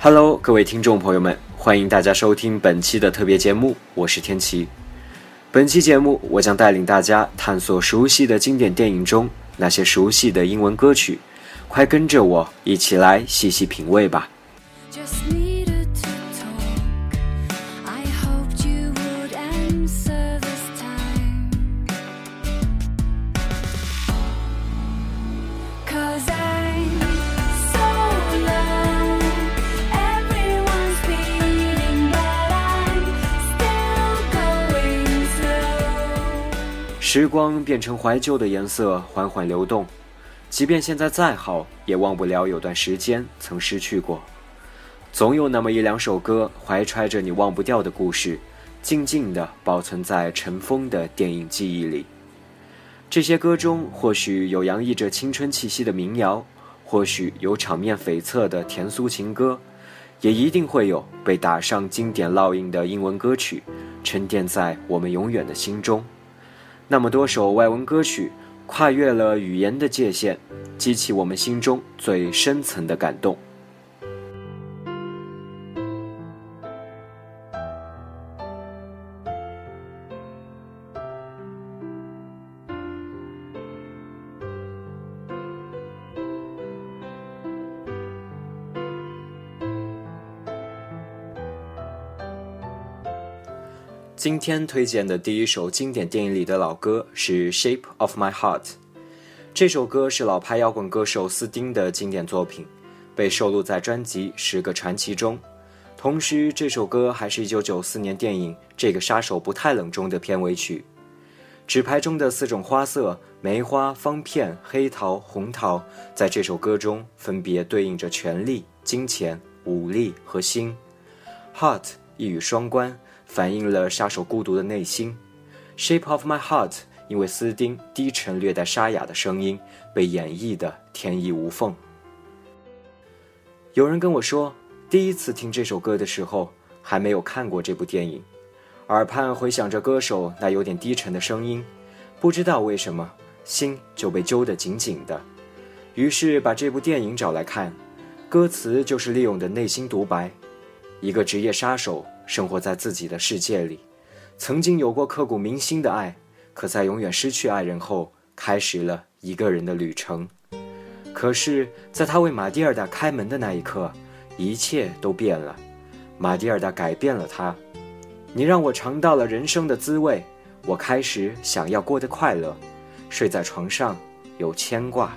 Hello，各位听众朋友们，欢迎大家收听本期的特别节目，我是天琪。本期节目，我将带领大家探索熟悉的经典电影中那些熟悉的英文歌曲，快跟着我一起来细细品味吧。时光变成怀旧的颜色，缓缓流动。即便现在再好，也忘不了有段时间曾失去过。总有那么一两首歌，怀揣着你忘不掉的故事，静静地保存在尘封的电影记忆里。这些歌中，或许有洋溢着青春气息的民谣，或许有场面悱恻的甜酥情歌，也一定会有被打上经典烙印的英文歌曲，沉淀在我们永远的心中。那么多首外文歌曲，跨越了语言的界限，激起我们心中最深层的感动。今天推荐的第一首经典电影里的老歌是《Shape of My Heart》。这首歌是老牌摇滚歌手斯丁的经典作品，被收录在专辑《十个传奇》中。同时，这首歌还是一九九四年电影《这个杀手不太冷》中的片尾曲。纸牌中的四种花色——梅花、方片、黑桃、红桃，在这首歌中分别对应着权力、金钱、武力和心。Heart 一语双关。反映了杀手孤独的内心，《Shape of My Heart》因为斯丁低沉略带沙哑的声音被演绎的天衣无缝。有人跟我说，第一次听这首歌的时候还没有看过这部电影，耳畔回响着歌手那有点低沉的声音，不知道为什么心就被揪得紧紧的，于是把这部电影找来看，歌词就是利用的内心独白，一个职业杀手。生活在自己的世界里，曾经有过刻骨铭心的爱，可在永远失去爱人后，开始了一个人的旅程。可是，在他为马蒂尔达开门的那一刻，一切都变了。马蒂尔达改变了他。你让我尝到了人生的滋味，我开始想要过得快乐，睡在床上有牵挂。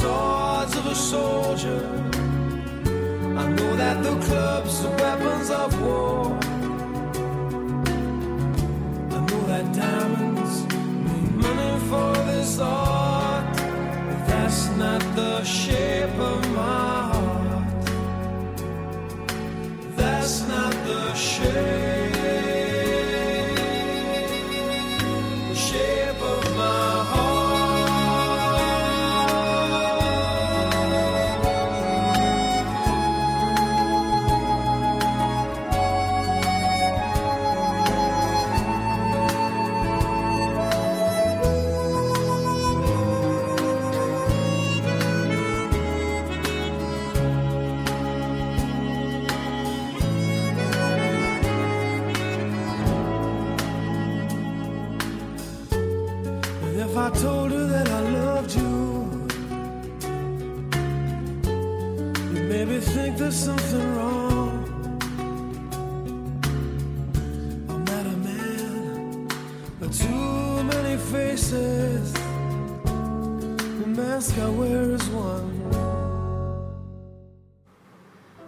Swords of a soldier. I know that the clubs are weapons of war.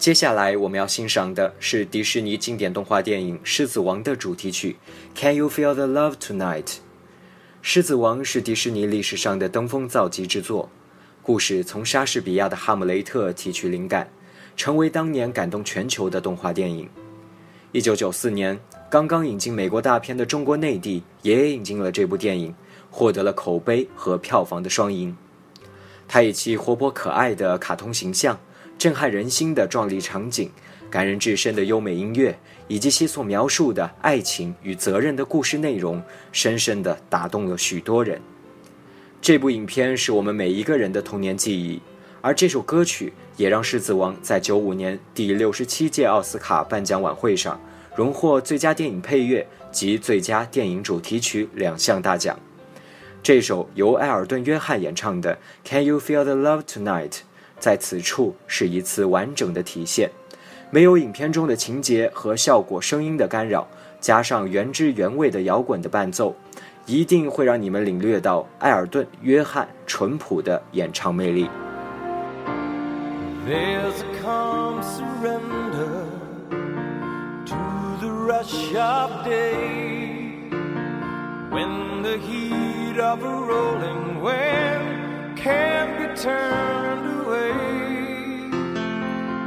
接下来我们要欣赏的是迪士尼经典动画电影《狮子王》的主题曲《Can You Feel the Love Tonight》。《狮子王》是迪士尼历史上的登峰造极之作，故事从莎士比亚的《哈姆雷特》提取灵感，成为当年感动全球的动画电影。一九九四年，刚刚引进美国大片的中国内地也引进了这部电影，获得了口碑和票房的双赢。它以其活泼可爱的卡通形象。震撼人心的壮丽场景、感人至深的优美音乐，以及其所描述的爱情与责任的故事内容，深深地打动了许多人。这部影片是我们每一个人的童年记忆，而这首歌曲也让《狮子王》在九五年第六十七届奥斯卡颁奖晚会上荣获最佳电影配乐及最佳电影主题曲两项大奖。这首由埃尔顿·约翰演唱的《Can You Feel the Love Tonight》。在此处是一次完整的体现，没有影片中的情节和效果声音的干扰，加上原汁原味的摇滚的伴奏，一定会让你们领略到艾尔顿·约翰淳朴的演唱魅力。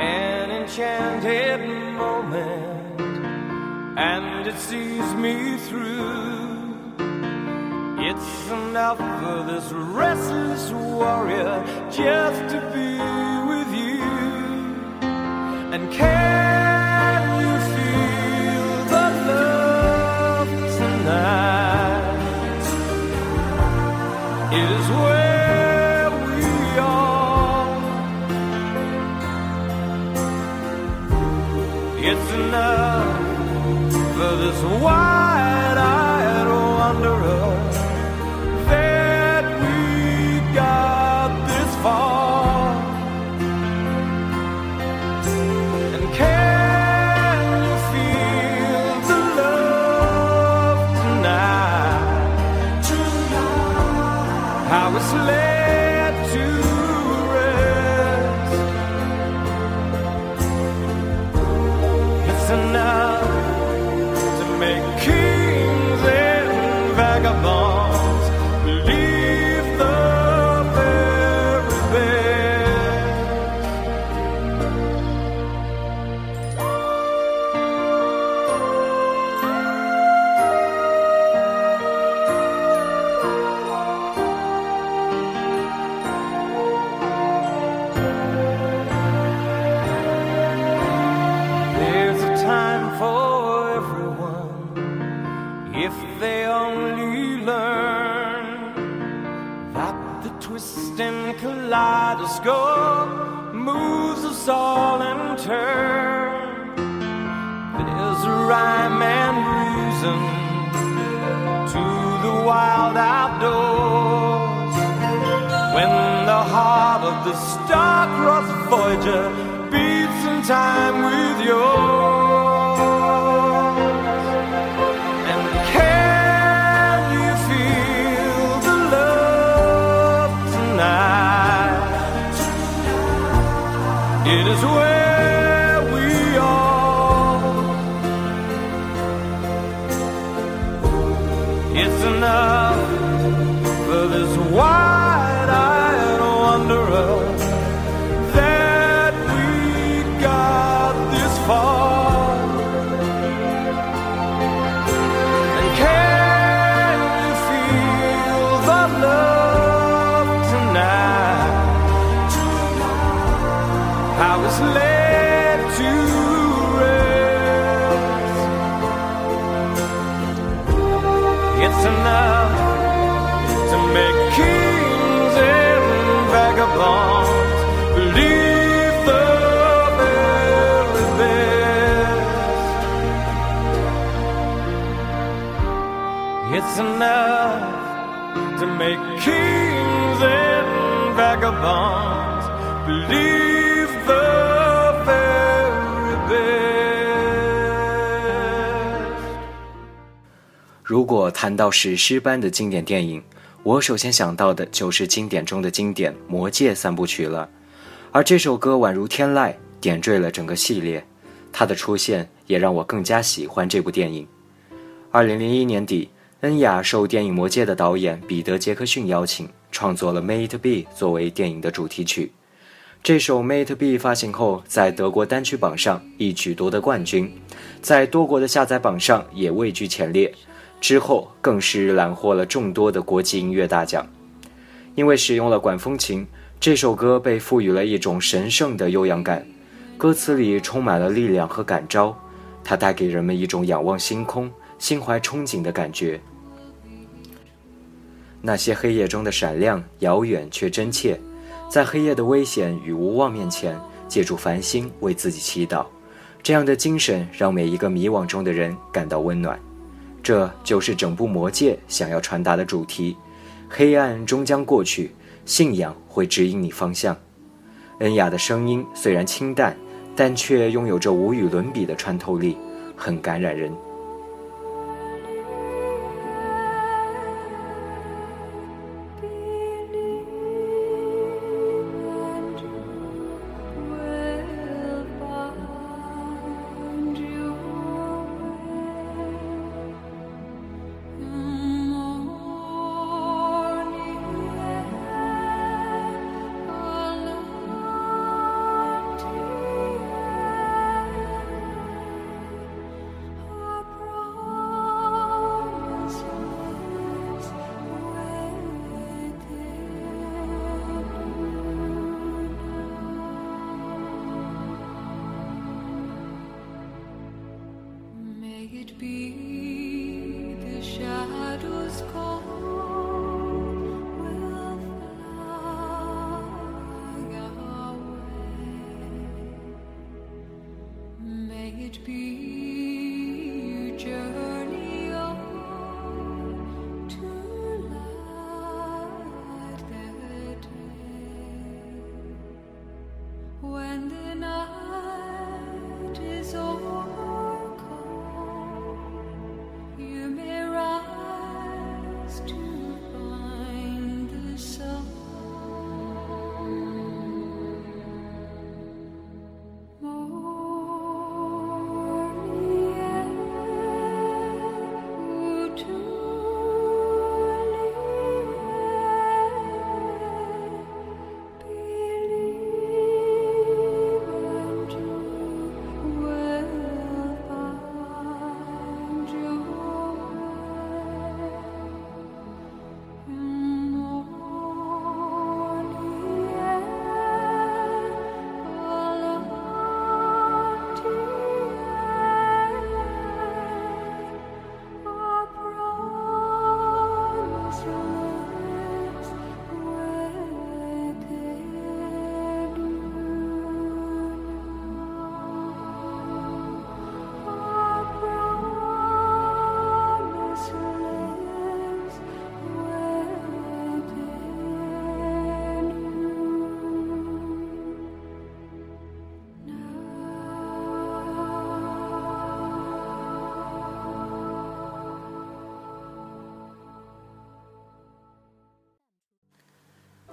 An enchanted moment, and it sees me through. It's enough for this restless warrior just to be with you. And can Kaleidoscope moves us all in turn. There's a rhyme and reason to the wild outdoors. When the heart of the star-crossed Voyager beats in time enough to make kings and vagabonds believe the very best. It's enough to make kings and vagabonds believe 如果谈到史诗般的经典电影，我首先想到的就是经典中的经典《魔戒》三部曲了。而这首歌宛如天籁，点缀了整个系列。它的出现也让我更加喜欢这部电影。二零零一年底，恩雅受电影《魔戒》的导演彼得·杰克逊邀请，创作了《May It Be》作为电影的主题曲。这首《May It Be》发行后，在德国单曲榜上一举夺得冠军，在多国的下载榜上也位居前列。之后更是揽获了众多的国际音乐大奖。因为使用了管风琴，这首歌被赋予了一种神圣的悠扬感，歌词里充满了力量和感召，它带给人们一种仰望星空。心怀憧憬的感觉，那些黑夜中的闪亮，遥远却真切，在黑夜的危险与无望面前，借助繁星为自己祈祷，这样的精神让每一个迷惘中的人感到温暖。这就是整部《魔戒》想要传达的主题：黑暗终将过去，信仰会指引你方向。恩雅的声音虽然清淡，但却拥有着无与伦比的穿透力，很感染人。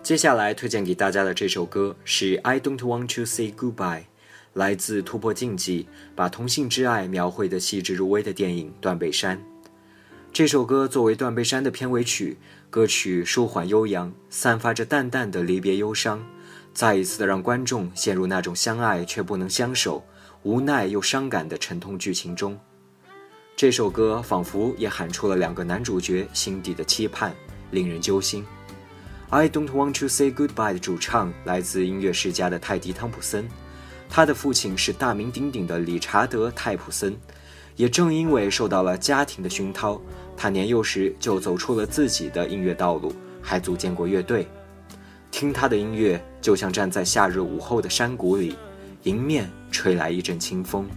接下来推荐给大家的这首歌是《I Don't Want to Say Goodbye》，来自突破禁忌、把同性之爱描绘的细致入微的电影《断背山》。这首歌作为《断背山》的片尾曲，歌曲舒缓悠扬，散发着淡淡的离别忧伤，再一次的让观众陷入那种相爱却不能相守、无奈又伤感的沉痛剧情中。这首歌仿佛也喊出了两个男主角心底的期盼，令人揪心。I don't want to say goodbye 的主唱来自音乐世家的泰迪·汤普森，他的父亲是大名鼎鼎的理查德·泰普森。也正因为受到了家庭的熏陶，他年幼时就走出了自己的音乐道路，还组建过乐队。听他的音乐，就像站在夏日午后的山谷里，迎面吹来一阵清风。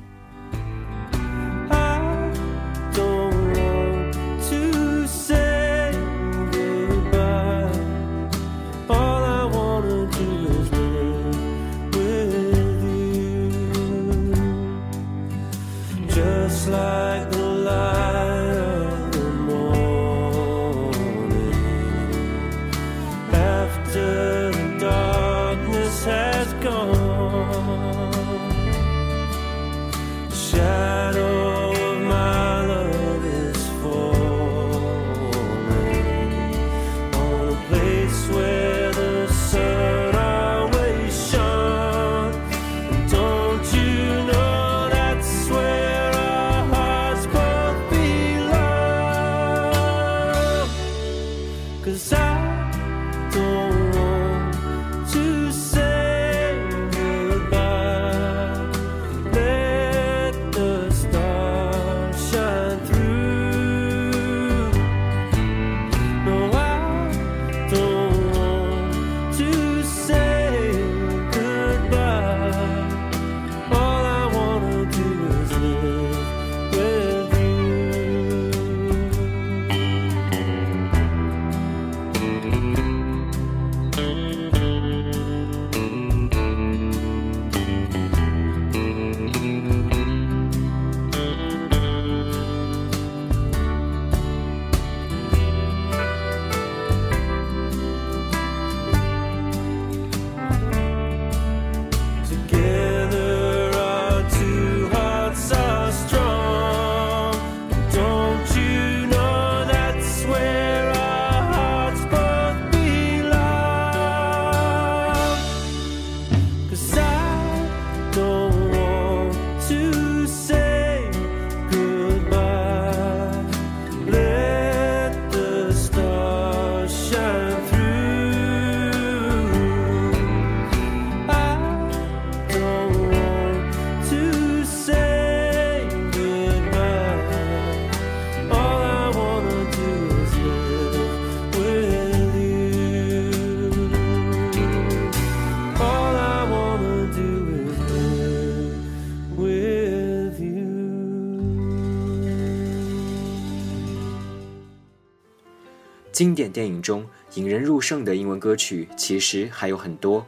经典电影中引人入胜的英文歌曲其实还有很多，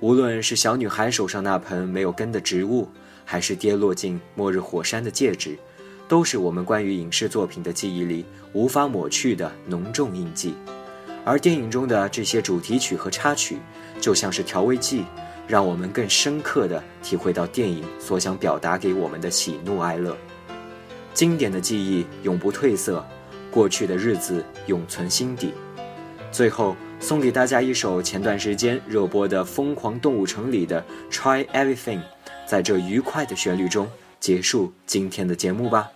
无论是小女孩手上那盆没有根的植物，还是跌落进末日火山的戒指，都是我们关于影视作品的记忆里无法抹去的浓重印记。而电影中的这些主题曲和插曲，就像是调味剂，让我们更深刻地体会到电影所想表达给我们的喜怒哀乐。经典的记忆永不褪色，过去的日子永存心底。最后送给大家一首前段时间热播的《疯狂动物城》里的《Try Everything》，在这愉快的旋律中结束今天的节目吧。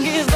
strongest